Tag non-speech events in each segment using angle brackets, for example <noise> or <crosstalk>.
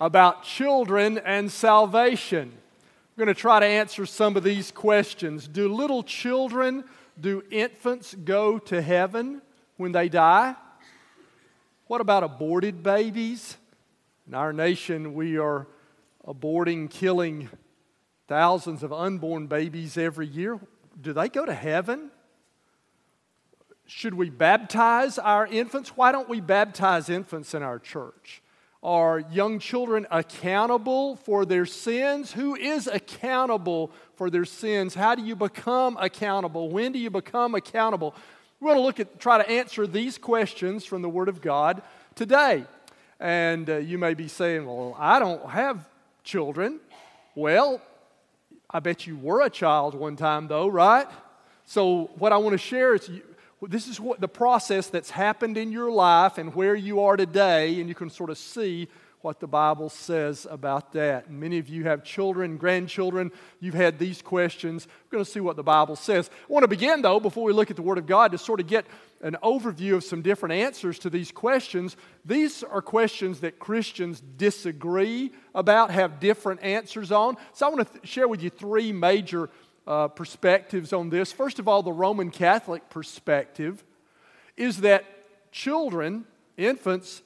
about children and salvation. We're going to try to answer some of these questions. Do little children, do infants go to heaven when they die? What about aborted babies? In our nation, we are aborting, killing thousands of unborn babies every year. Do they go to heaven? Should we baptize our infants? Why don't we baptize infants in our church? Are young children accountable for their sins? Who is accountable for their sins? How do you become accountable? When do you become accountable? We're going to look at try to answer these questions from the Word of God today. And uh, you may be saying, "Well, I don't have children." Well, I bet you were a child one time, though, right? So, what I want to share is this is what the process that's happened in your life and where you are today, and you can sort of see what the Bible says about that. Many of you have children, grandchildren, you've had these questions. We're going to see what the Bible says. I want to begin, though, before we look at the Word of God, to sort of get an overview of some different answers to these questions. These are questions that Christians disagree about, have different answers on. So I want to th- share with you three major uh, perspectives on this. First of all, the Roman Catholic perspective is that children, infants,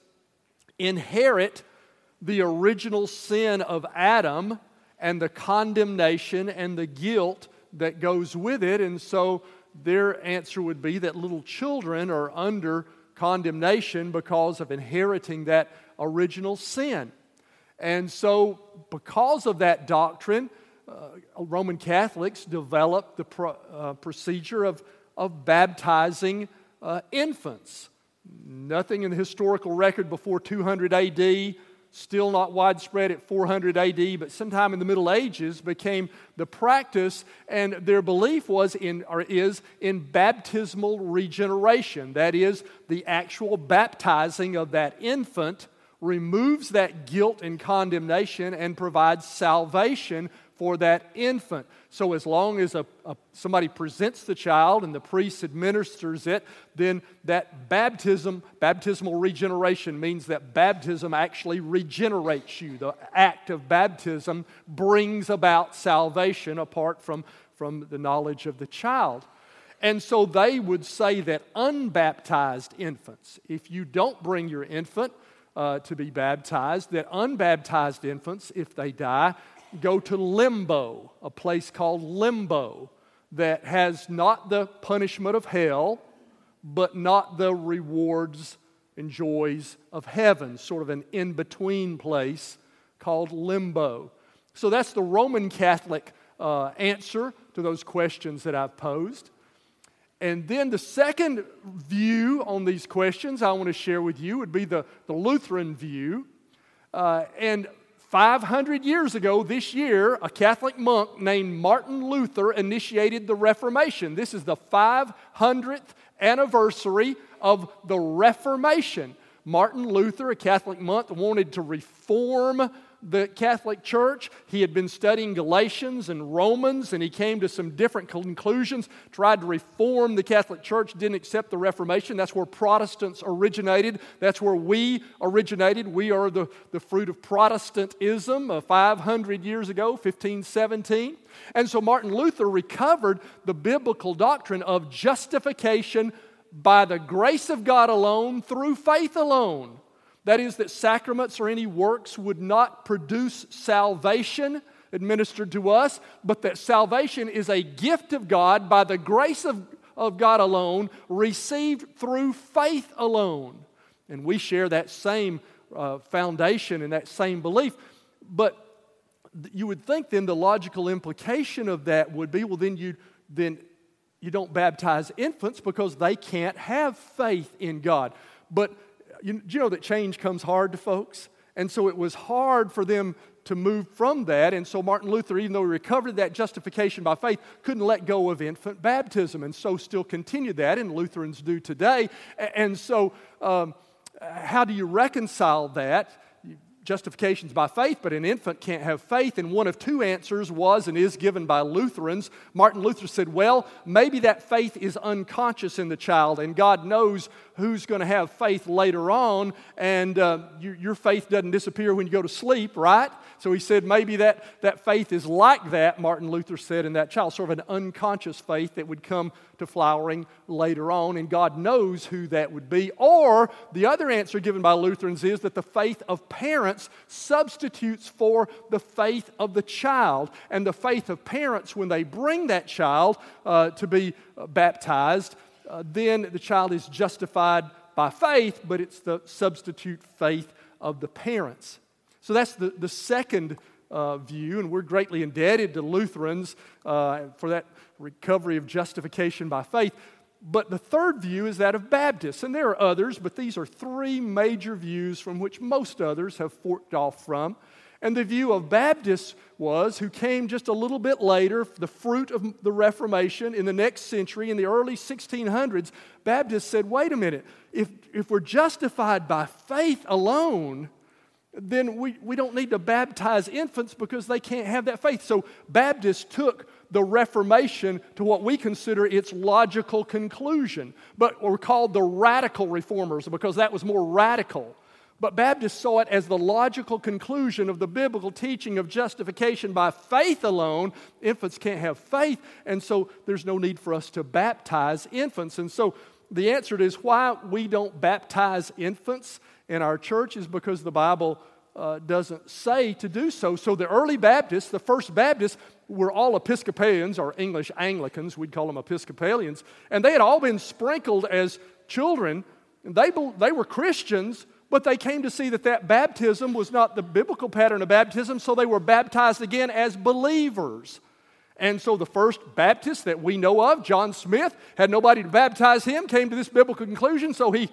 inherit the original sin of Adam and the condemnation and the guilt that goes with it. And so their answer would be that little children are under condemnation because of inheriting that original sin. And so, because of that doctrine, uh, Roman Catholics developed the pro, uh, procedure of, of baptizing uh, infants. Nothing in the historical record before 200 AD, still not widespread at 400 AD, but sometime in the Middle Ages became the practice, and their belief was in, or is in baptismal regeneration. That is, the actual baptizing of that infant removes that guilt and condemnation and provides salvation for that infant. So, as long as a, a, somebody presents the child and the priest administers it, then that baptism, baptismal regeneration, means that baptism actually regenerates you. The act of baptism brings about salvation apart from, from the knowledge of the child. And so they would say that unbaptized infants, if you don't bring your infant, uh, to be baptized, that unbaptized infants, if they die, go to limbo, a place called limbo that has not the punishment of hell, but not the rewards and joys of heaven, sort of an in between place called limbo. So that's the Roman Catholic uh, answer to those questions that I've posed. And then the second view on these questions I want to share with you would be the, the Lutheran view. Uh, and 500 years ago, this year, a Catholic monk named Martin Luther initiated the Reformation. This is the 500th anniversary of the Reformation. Martin Luther, a Catholic monk, wanted to reform the Catholic Church. He had been studying Galatians and Romans, and he came to some different conclusions, tried to reform the Catholic Church, didn't accept the Reformation. That's where Protestants originated. That's where we originated. We are the, the fruit of Protestantism uh, 500 years ago, 1517. And so Martin Luther recovered the biblical doctrine of justification by the grace of God alone through faith alone. That is, that sacraments or any works would not produce salvation administered to us, but that salvation is a gift of God by the grace of, of God alone, received through faith alone. And we share that same uh, foundation and that same belief. But you would think then the logical implication of that would be well, then you, then you don't baptize infants because they can't have faith in God. But you, you know that change comes hard to folks? And so it was hard for them to move from that. And so Martin Luther, even though he recovered that justification by faith, couldn't let go of infant baptism. And so still continued that, and Lutherans do today. And so, um, how do you reconcile that? Justification's by faith, but an infant can't have faith. And one of two answers was and is given by Lutherans. Martin Luther said, well, maybe that faith is unconscious in the child, and God knows who's going to have faith later on, and uh, you, your faith doesn't disappear when you go to sleep, right? So he said maybe that, that faith is like that, Martin Luther said, in that child, sort of an unconscious faith that would come to flowering later on, and God knows who that would be. Or the other answer given by Lutherans is that the faith of parents substitutes for the faith of the child, and the faith of parents, when they bring that child uh, to be baptized, uh, then the child is justified by faith, but it's the substitute faith of the parents. So that's the, the second uh, view, and we're greatly indebted to Lutherans uh, for that recovery of justification by faith. But the third view is that of Baptists, and there are others, but these are three major views from which most others have forked off from. And the view of Baptists was, who came just a little bit later, the fruit of the Reformation in the next century, in the early 1600s, Baptists said, wait a minute, if, if we're justified by faith alone, then we, we don't need to baptize infants because they can't have that faith. So Baptists took the Reformation to what we consider its logical conclusion, but were called the radical reformers because that was more radical. But Baptists saw it as the logical conclusion of the biblical teaching of justification by faith alone. Infants can't have faith, and so there's no need for us to baptize infants. And so the answer is why we don't baptize infants in our church is because the Bible uh, doesn't say to do so. So the early Baptists, the first Baptists, were all Episcopalians or English Anglicans, we'd call them Episcopalians, and they had all been sprinkled as children. They, they were Christians, but they came to see that that baptism was not the biblical pattern of baptism, so they were baptized again as believers. And so the first Baptist that we know of, John Smyth, had nobody to baptize him, came to this biblical conclusion, so he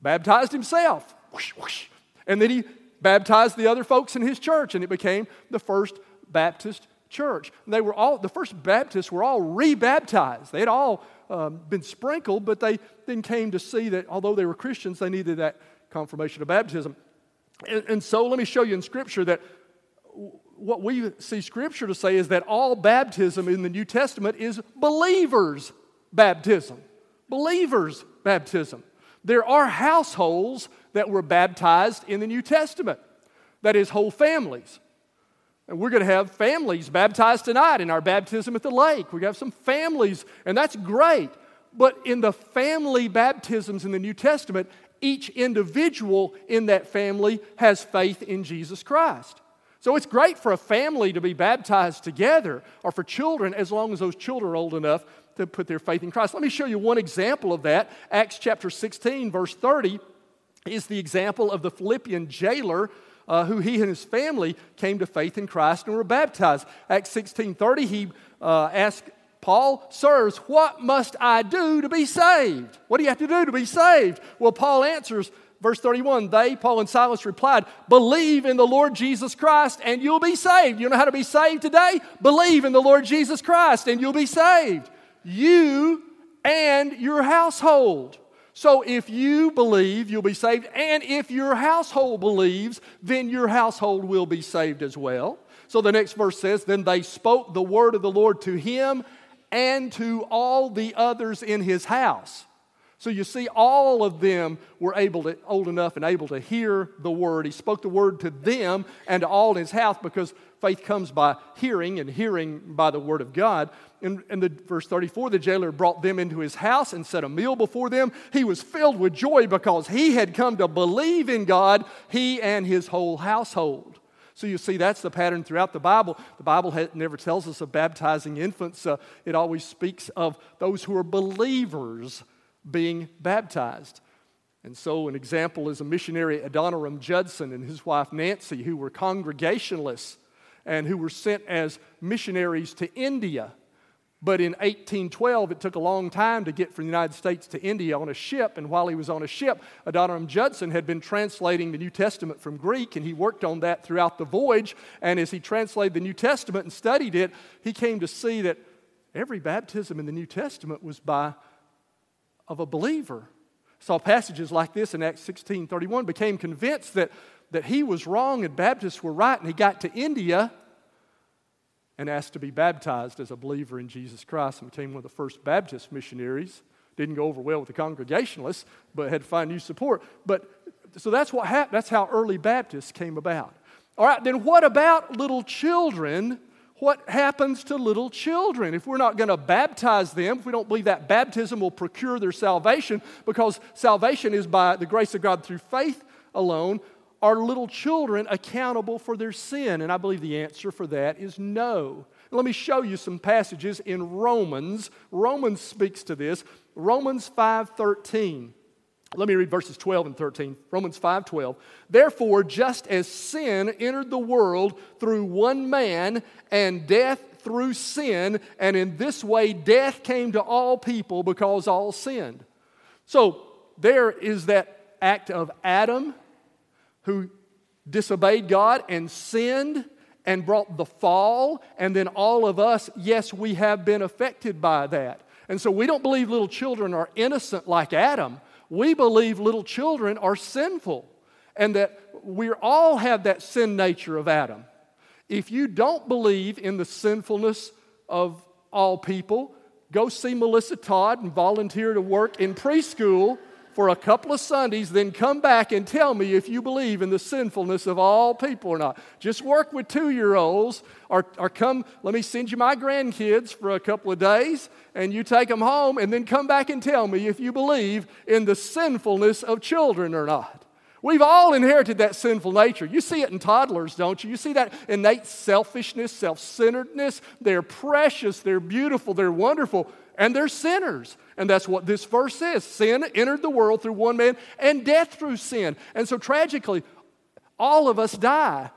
baptized himself. Whoosh, whoosh. And then he baptized the other folks in his church, and it became the first Baptist church. They were all, the first Baptists were all rebaptized. They had all um, been sprinkled, but they then came to see that although they were Christians, they needed that confirmation of baptism. And, and so let me show you in Scripture that what we see Scripture to say is that all baptism in the New Testament is believers' baptism. Believers' baptism. There are households that were baptized in the New Testament, that is, whole families. And we're going to have families baptized tonight in our baptism at the lake. We're going to have some families, and that's great. But in the family baptisms in the New Testament, each individual in that family has faith in Jesus Christ. So it's great for a family to be baptized together or for children as long as those children are old enough to put their faith in Christ. Let me show you one example of that. Acts chapter 16, verse 30 is the example of the Philippian jailer uh, who he and his family came to faith in Christ and were baptized. Acts 16 30, he uh, asked Paul, Sirs, what must I do to be saved? What do you have to do to be saved? Well, Paul answers, verse 31, they, Paul and Silas, replied, Believe in the Lord Jesus Christ and you'll be saved. You know how to be saved today? Believe in the Lord Jesus Christ and you'll be saved. You and your household. So if you believe, you'll be saved. And if your household believes, then your household will be saved as well. So the next verse says, Then they spoke the word of the Lord to him and to all the others in his house. So you see, all of them were able to, old enough and able to hear the word. He spoke the word to them and to all in his house because faith comes by hearing and hearing by the word of God. In, in the verse 34, the jailer brought them into his house and set a meal before them. He was filled with joy because he had come to believe in God, he and his whole household. So you see, that's the pattern throughout the Bible. The Bible never tells us of baptizing infants, uh, it always speaks of those who are believers being baptized. And so, an example is a missionary, Adoniram Judson, and his wife Nancy, who were Congregationalists and who were sent as missionaries to India. But in 1812, it took a long time to get from the United States to India on a ship. And while he was on a ship, Adoniram Judson had been translating the New Testament from Greek, and he worked on that throughout the voyage. And as he translated the New Testament and studied it, he came to see that every baptism in the New Testament was by of a believer. Saw passages like this in Acts 16 31, became convinced that that he was wrong and Baptists were right, and he got to India and asked to be baptized as a believer in Jesus Christ and became one of the first Baptist missionaries. Didn't go over well with the Congregationalists, but had to find new support. But so that's what happened. That's how early Baptists came about. All right, then what about little children? What happens to little children if we're not going to baptize them? If we don't believe that baptism will procure their salvation, because salvation is by the grace of God through faith alone, are little children accountable for their sin? And I believe the answer for that is no. Let me show you some passages in Romans. Romans speaks to this. Romans 5:13. Let me read verses 12 and 13. Romans 5:12. Therefore, just as sin entered the world through one man and death through sin, and in this way death came to all people because all sinned. So, there is that act of Adam who disobeyed God and sinned and brought the fall, and then all of us, yes, we have been affected by that. And so we don't believe little children are innocent like Adam. We believe little children are sinful and that we all have that sin nature of Adam. If you don't believe in the sinfulness of all people, go see Melissa Todd and volunteer to work in preschool for a couple of Sundays, then come back and tell me if you believe in the sinfulness of all people or not. Just work with two year olds, or, or come, let me send you my grandkids for a couple of days, and you take them home, and then come back and tell me if you believe in the sinfulness of children or not. We've all inherited that sinful nature. You see it in toddlers, don't you? You see that innate selfishness, self centeredness. They're precious, they're beautiful, they're wonderful, and they're sinners. And that's what this verse says sin entered the world through one man, and death through sin. And so tragically, all of us die.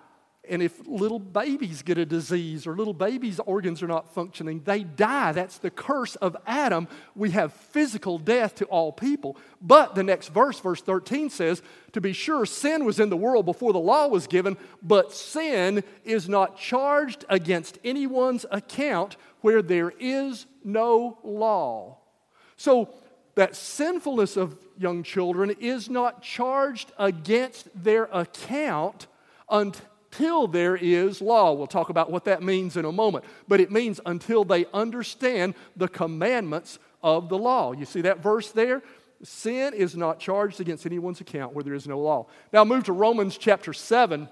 And if little babies get a disease or little babies' organs are not functioning, they die. That's the curse of Adam. We have physical death to all people. But the next verse, verse 13, says, To be sure, sin was in the world before the law was given, but sin is not charged against anyone's account where there is no law. So, that sinfulness of young children is not charged against their account until there is law. We'll talk about what that means in a moment. But it means until they understand the commandments of the law. You see that verse there? Sin is not charged against anyone's account where there is no law. Now move to Romans chapter 7,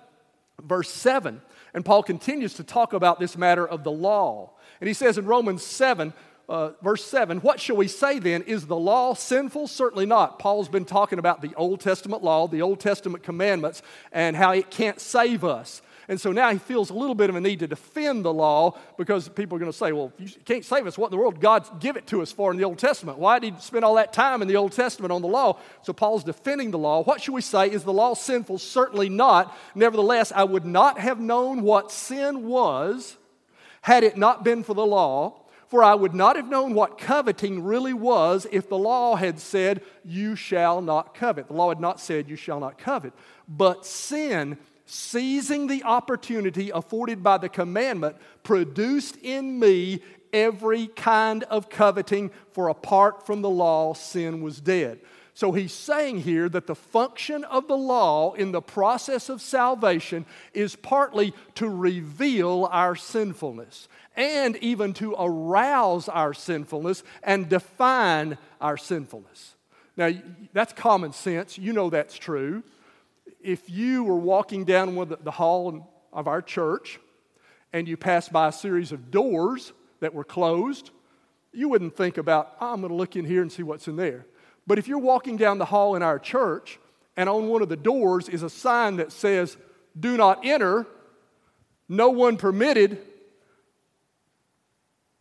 verse 7. And Paul continues to talk about this matter of the law. And he says in Romans 7, uh, verse 7, what shall we say then? Is the law sinful? Certainly not. Paul's been talking about the Old Testament law, the Old Testament commandments, and how it can't save us. And so now he feels a little bit of a need to defend the law because people are going to say, well, you can't save us. What in the world God give it to us for in the Old Testament? Why did he spend all that time in the Old Testament on the law? So Paul's defending the law. What should we say? Is the law sinful? Certainly not. Nevertheless, I would not have known what sin was had it not been for the law. For I would not have known what coveting really was if the law had said, You shall not covet. The law had not said, You shall not covet. But sin, seizing the opportunity afforded by the commandment, produced in me every kind of coveting, for apart from the law, sin was dead. So he's saying here that the function of the law in the process of salvation is partly to reveal our sinfulness and even to arouse our sinfulness and define our sinfulness. Now, that's common sense. You know that's true. If you were walking down one the hall of our church and you passed by a series of doors that were closed, you wouldn't think about, oh, I'm going to look in here and see what's in there. But if you're walking down the hall in our church and on one of the doors is a sign that says, Do not enter, no one permitted,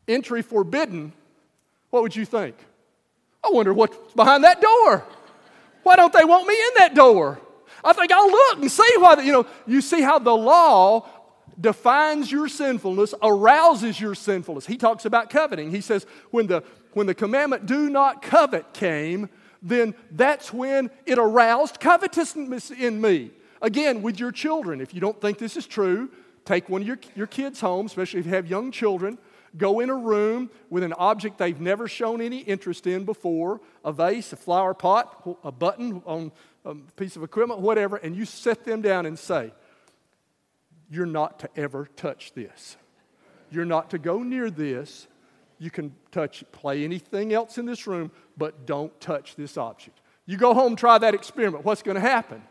entry forbidden, what would you think? I wonder what's behind that door. Why don't they want me in that door? I think I'll look and see why, you know, you see how the law defines your sinfulness, arouses your sinfulness. He talks about coveting. He says, when the, when the commandment, do not covet, came, then that's when it aroused covetousness in me. Again, with your children, if you don't think this is true, take one of your, your kids home, especially if you have young children. Go in a room with an object they've never shown any interest in before a vase, a flower pot, a button on a piece of equipment, whatever, and you set them down and say, You're not to ever touch this. You're not to go near this. You can touch, play anything else in this room, but don't touch this object. You go home, try that experiment. What's going to happen?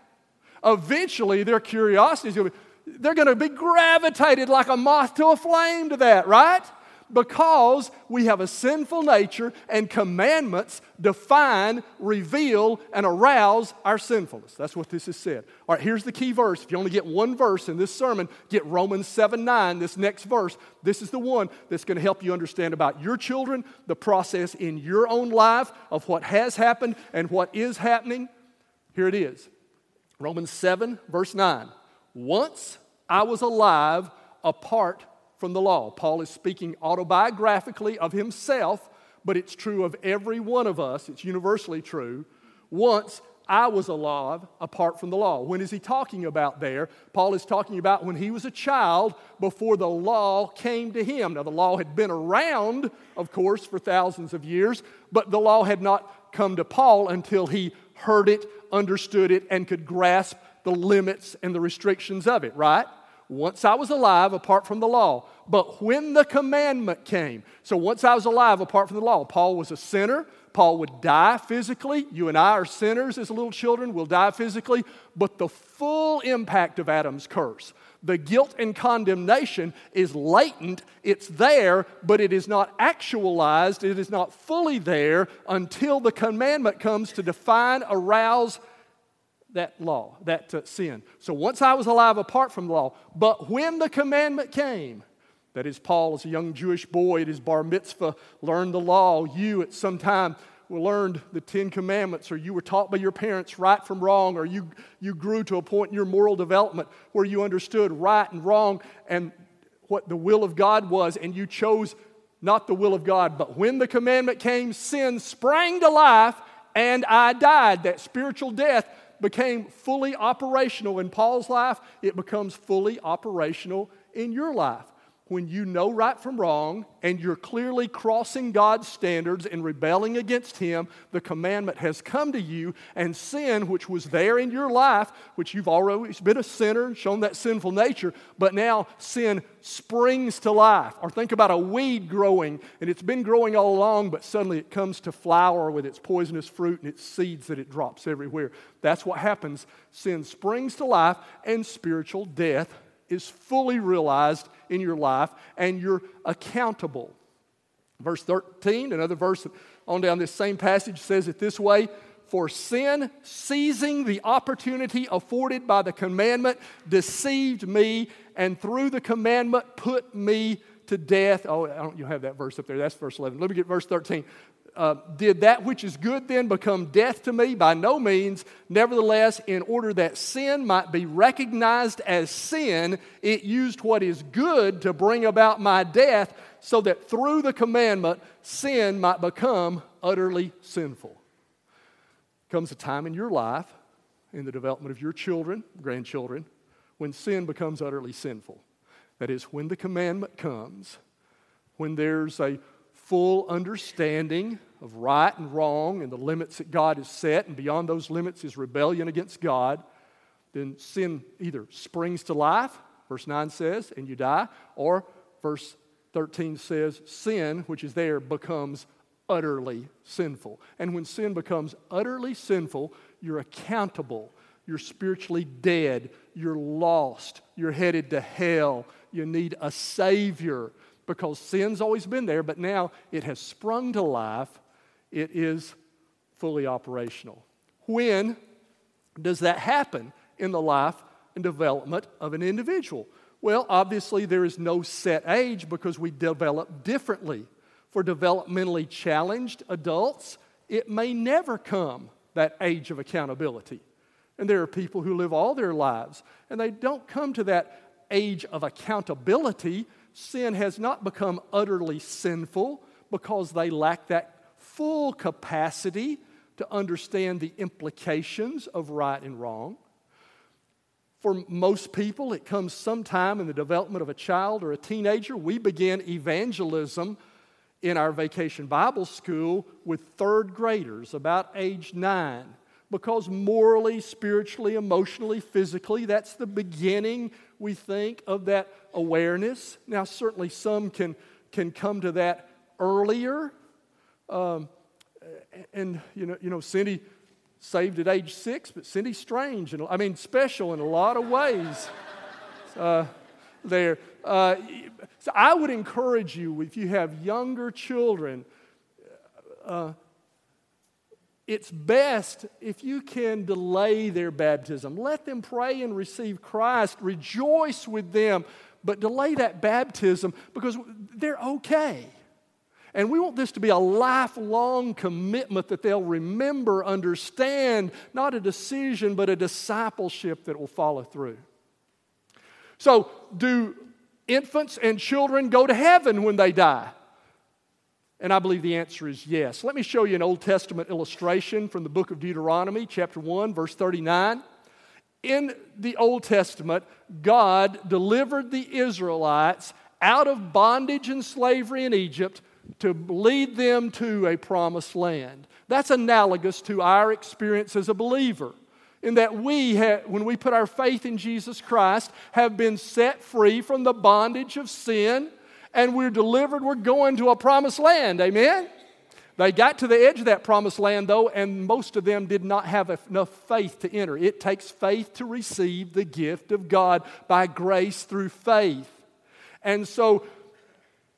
Eventually, their curiosity is going to be, they're going to be gravitated like a moth to a flame to that, right? Because we have a sinful nature and commandments define, reveal, and arouse our sinfulness. That's what this is said. All right, here's the key verse. If you only get one verse in this sermon, get Romans 7 9, this next verse. This is the one that's going to help you understand about your children, the process in your own life of what has happened and what is happening. Here it is Romans 7, verse 9. Once I was alive apart from the law. Paul is speaking autobiographically of himself, but it's true of every one of us. It's universally true. Once I was alive apart from the law. When is he talking about there? Paul is talking about when he was a child before the law came to him. Now, the law had been around, of course, for thousands of years, but the law had not come to Paul until he heard it, understood it, and could grasp the limits and the restrictions of it, right? Once I was alive apart from the law. But when the commandment came, so once I was alive apart from the law, Paul was a sinner. Paul would die physically. You and I are sinners as little children, we'll die physically. But the full impact of Adam's curse, the guilt and condemnation is latent, it's there, but it is not actualized, it is not fully there until the commandment comes to define, arouse, that law, that uh, sin. So once I was alive apart from the law, but when the commandment came, that is, Paul, as a young Jewish boy at his bar mitzvah, learned the law. You, at some time, learned the Ten Commandments, or you were taught by your parents right from wrong, or you, you grew to a point in your moral development where you understood right and wrong and what the will of God was, and you chose not the will of God. But when the commandment came, sin sprang to life, and I died. That spiritual death became fully operational in Paul's life, it becomes fully operational in your life when you know right from wrong and you're clearly crossing God's standards and rebelling against Him, the commandment has come to you, and sin, which was there in your life, which you've always been a sinner, and shown that sinful nature, but now sin springs to life. Or think about a weed growing, and it's been growing all along, but suddenly it comes to flower with its poisonous fruit and its seeds that it drops everywhere. That's what happens. Sin springs to life, and spiritual death is fully realized in your life and you're accountable. Verse 13, another verse on down this same passage says it this way For sin, seizing the opportunity afforded by the commandment, deceived me, and through the commandment put me to death. Oh, I don't you have that verse up there. That's verse 11. Let me get verse 13 uh, did that which is good then become death to me? By no means. Nevertheless, in order that sin might be recognized as sin, it used what is good to bring about my death, so that through the commandment, sin might become utterly sinful. Comes a time in your life, in the development of your children, grandchildren, when sin becomes utterly sinful. That is, when the commandment comes, when there's a full understanding of right and wrong and the limits that God has set, and beyond those limits is rebellion against God, then sin either springs to life, verse 9 says, and you die, or verse 13 says, sin, which is there, becomes utterly sinful. And when sin becomes utterly sinful, you're accountable. You're spiritually dead. You're lost. You're headed to hell. You need a Savior because sin's always been there, but now it has sprung to life. It is fully operational. When does that happen in the life and development of an individual? Well, obviously, there is no set age because we develop differently. For developmentally challenged adults, it may never come that age of accountability. And there are people who live all their lives and they don't come to that age of accountability sin has not become utterly sinful because they lack that full capacity to understand the implications of right and wrong. For most people, it comes sometime in the development of a child or a teenager. We begin evangelism in our vacation Bible school with third graders, about age nine. because morally, spiritually, emotionally, physically, that's the beginning, we think, of that awareness. Now, certainly some can, can come to that earlier. Um, and, you know, you know, Cindy saved at age six, but Cindy's strange, and I mean, special in a lot of ways. <laughs> Uh, there. Uh, so I would encourage you, if you have younger children, uh, it's best if you can delay their baptism. Let them pray and receive Christ, rejoice with them, but delay that baptism because they're okay. And we want this to be a lifelong commitment that they'll remember, understand, not a decision, but a discipleship that will follow through. So, do infants and children go to heaven when they die? And I believe the answer is yes. Let me show you an Old Testament illustration from the book of Deuteronomy, chapter 1, verse 39. In the Old Testament, God delivered the Israelites out of bondage and slavery in Egypt to lead them to a promised land. That's analogous to our experience as a believer in that we, have, when we put our faith in Jesus Christ, have been set free from the bondage of sin and we're delivered. We're going to a promised land. Amen? They got to the edge of that promised land, though, and most of them did not have enough faith to enter. It takes faith to receive the gift of God by grace through faith. And so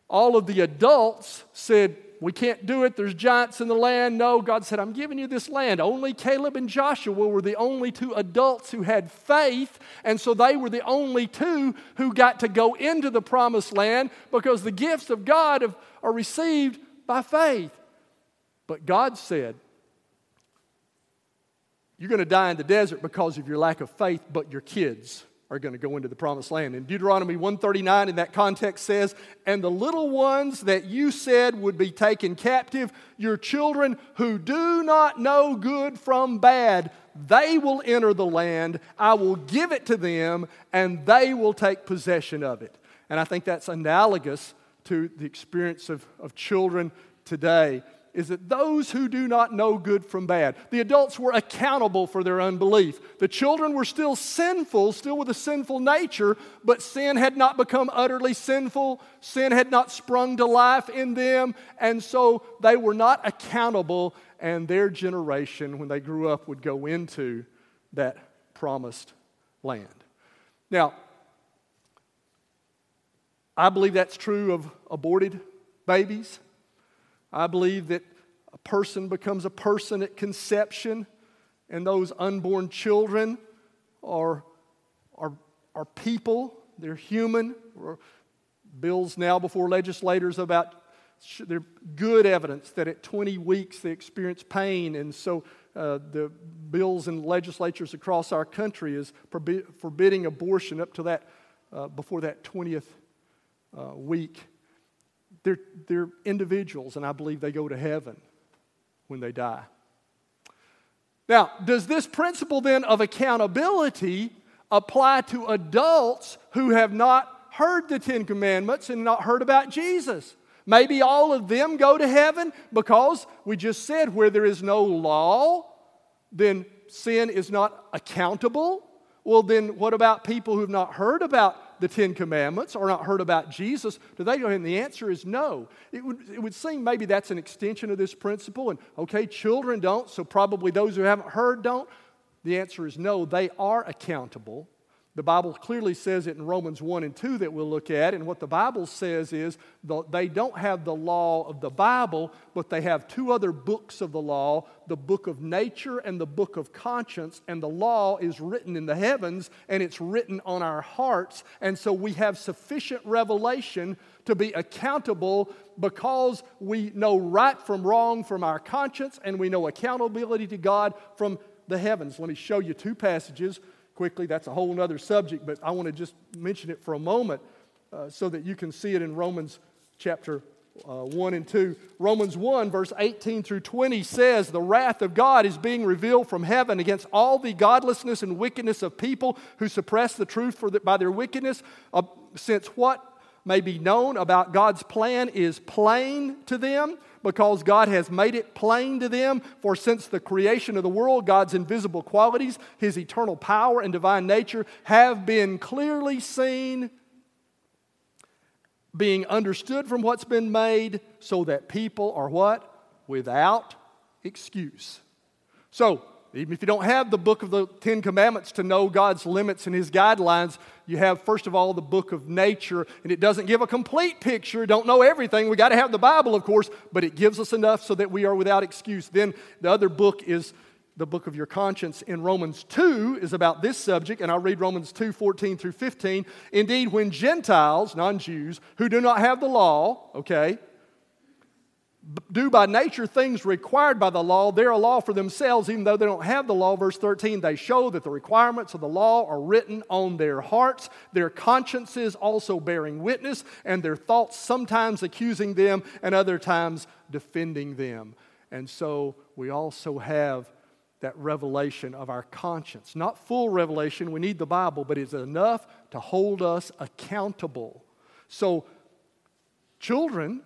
all of the adults said, we can't do it. There's giants in the land. No, God said, I'm giving you this land. Only Caleb and Joshua were the only two adults who had faith, and so they were the only two who got to go into the promised land because the gifts of God are received by faith. But God said, You're going to die in the desert because of your lack of faith, but your kids are going to go into the promised land. In Deuteronomy 139, in that context, says, And the little ones that you said would be taken captive, your children who do not know good from bad, they will enter the land. I will give it to them, and they will take possession of it. And I think that's analogous to the experience of, of children today is that those who do not know good from bad, the adults were accountable for their unbelief. The children were still sinful, still with a sinful nature, but sin had not become utterly sinful. Sin had not sprung to life in them, and so they were not accountable, and their generation, when they grew up, would go into that promised land. Now, I believe that's true of aborted babies. I believe that a person becomes a person at conception, and those unborn children are, are, are people, they're human. Bills now before legislators about they're good evidence that at 20 weeks they experience pain, and so uh, the bills and legislatures across our country is forbidding abortion up to that uh, before that 20th uh, week. They're, they're individuals, and I believe they go to heaven when they die. Now, does this principle then of accountability apply to adults who have not heard the Ten Commandments and not heard about Jesus? Maybe all of them go to heaven because we just said where there is no law, then sin is not accountable. Well, then what about people who have not heard about the Ten Commandments or not heard about Jesus, do they go ahead? The answer is no. It would, it would seem maybe that's an extension of this principle, and okay, children don't, so probably those who haven't heard don't. The answer is no, they are accountable the Bible clearly says it in Romans 1 and 2 that we'll look at. And what the Bible says is they don't have the law of the Bible, but they have two other books of the law the book of nature and the book of conscience. And the law is written in the heavens and it's written on our hearts. And so we have sufficient revelation to be accountable because we know right from wrong from our conscience and we know accountability to God from the heavens. Let me show you two passages quickly. That's a whole other subject, but I want to just mention it for a moment uh, so that you can see it in Romans chapter uh, 1 and 2. Romans 1, verse 18 through 20 says, The wrath of God is being revealed from heaven against all the godlessness and wickedness of people who suppress the truth for the, by their wickedness, uh, since what may be known about God's plan is plain to them, because God has made it plain to them. For since the creation of the world, God's invisible qualities, his eternal power and divine nature have been clearly seen, being understood from what's been made, so that people are what? Without excuse. So, even if you don't have the book of the Ten Commandments to know God's limits and His guidelines, you have, first of all, the book of nature, and it doesn't give a complete picture. Don't know everything. We got to have the Bible, of course, but it gives us enough so that we are without excuse. Then the other book is the book of your conscience in Romans 2 is about this subject, and I'll read Romans 2 14 through 15. Indeed, when Gentiles, non Jews, who do not have the law, okay, do by nature things required by the law. They're a law for themselves, even though they don't have the law. Verse 13, they show that the requirements of the law are written on their hearts, their consciences also bearing witness, and their thoughts sometimes accusing them and other times defending them. And so we also have that revelation of our conscience. Not full revelation, we need the Bible, but it's enough to hold us accountable. So, children,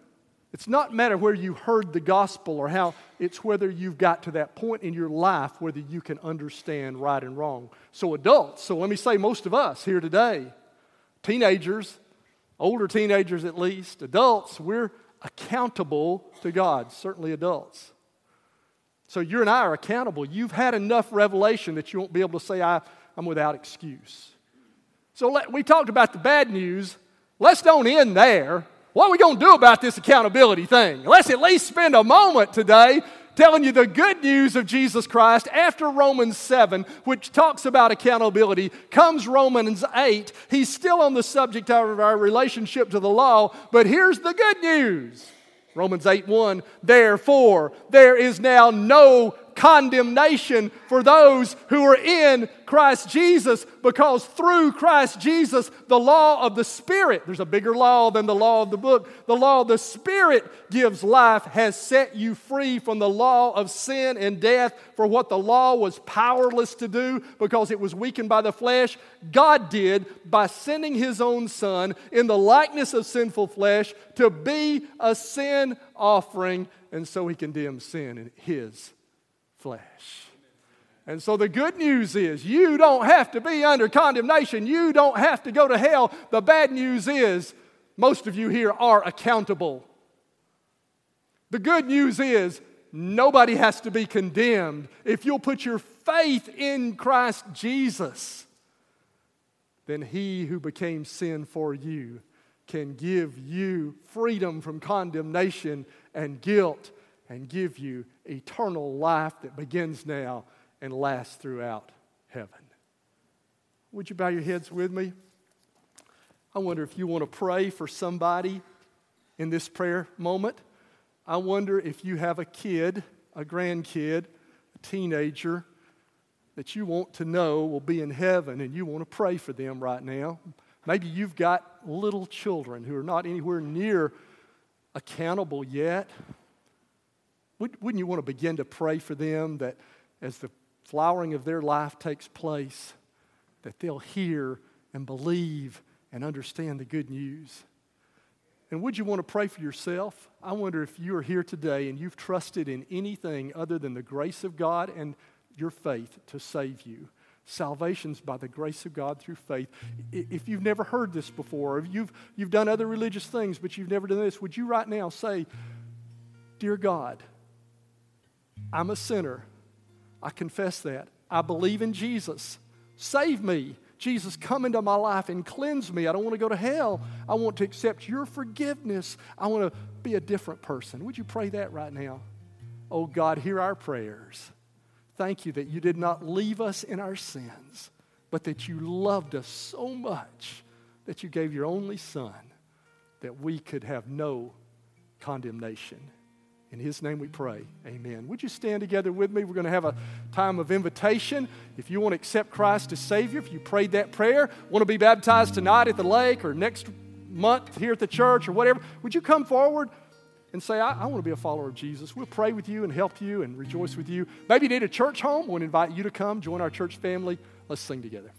it's not matter where you heard the gospel or how, it's whether you've got to that point in your life whether you can understand right and wrong. So, adults, so let me say most of us here today, teenagers, older teenagers at least, adults, we're accountable to God, certainly adults. So, you and I are accountable. You've had enough revelation that you won't be able to say, I, I'm without excuse. So, let, we talked about the bad news. Let's don't end there. What are we going to do about this accountability thing? Let's at least spend a moment today telling you the good news of Jesus Christ. After Romans 7, which talks about accountability, comes Romans 8. He's still on the subject of our relationship to the law, but here's the good news. Romans 8 1, therefore, there is now no condemnation for those who are in Christ Jesus because through Christ Jesus, the law of the Spirit, there's a bigger law than the law of the book, the law of the Spirit gives life, has set you free from the law of sin and death for what the law was powerless to do because it was weakened by the flesh. God did by sending His own Son in the likeness of sinful flesh to be a sin offering, and so He condemns sin in His flesh. And so the good news is you don't have to be under condemnation. You don't have to go to hell. The bad news is most of you here are accountable. The good news is nobody has to be condemned. If you'll put your faith in Christ Jesus, then he who became sin for you can give you freedom from condemnation and guilt and give you eternal life that begins now and lasts throughout heaven. Would you bow your heads with me? I wonder if you want to pray for somebody in this prayer moment. I wonder if you have a kid, a grandkid, a teenager that you want to know will be in heaven and you want to pray for them right now. Maybe you've got little children who are not anywhere near accountable yet. Wouldn't you want to begin to pray for them that as the flowering of their life takes place, that they'll hear and believe and understand the good news? And would you want to pray for yourself? I wonder if you are here today and you've trusted in anything other than the grace of God and your faith to save you. Salvation's by the grace of God through faith. If you've never heard this before, if you've, you've done other religious things, but you've never done this, would you right now say, Dear God, I'm a sinner. I confess that. I believe in Jesus. Save me. Jesus, come into my life and cleanse me. I don't want to go to hell. I want to accept your forgiveness. I want to be a different person. Would you pray that right now? Oh God, hear our prayers. Thank you that you did not leave us in our sins, but that you loved us so much that you gave your only Son that we could have no condemnation. In his name we pray. Amen. Would you stand together with me? We're going to have a time of invitation. If you want to accept Christ as Savior, if you prayed that prayer, want to be baptized tonight at the lake or next month here at the church or whatever, would you come forward and say, I, I want to be a follower of Jesus? We'll pray with you and help you and rejoice with you. Maybe you need a church home. We'll invite you to come, join our church family. Let's sing together.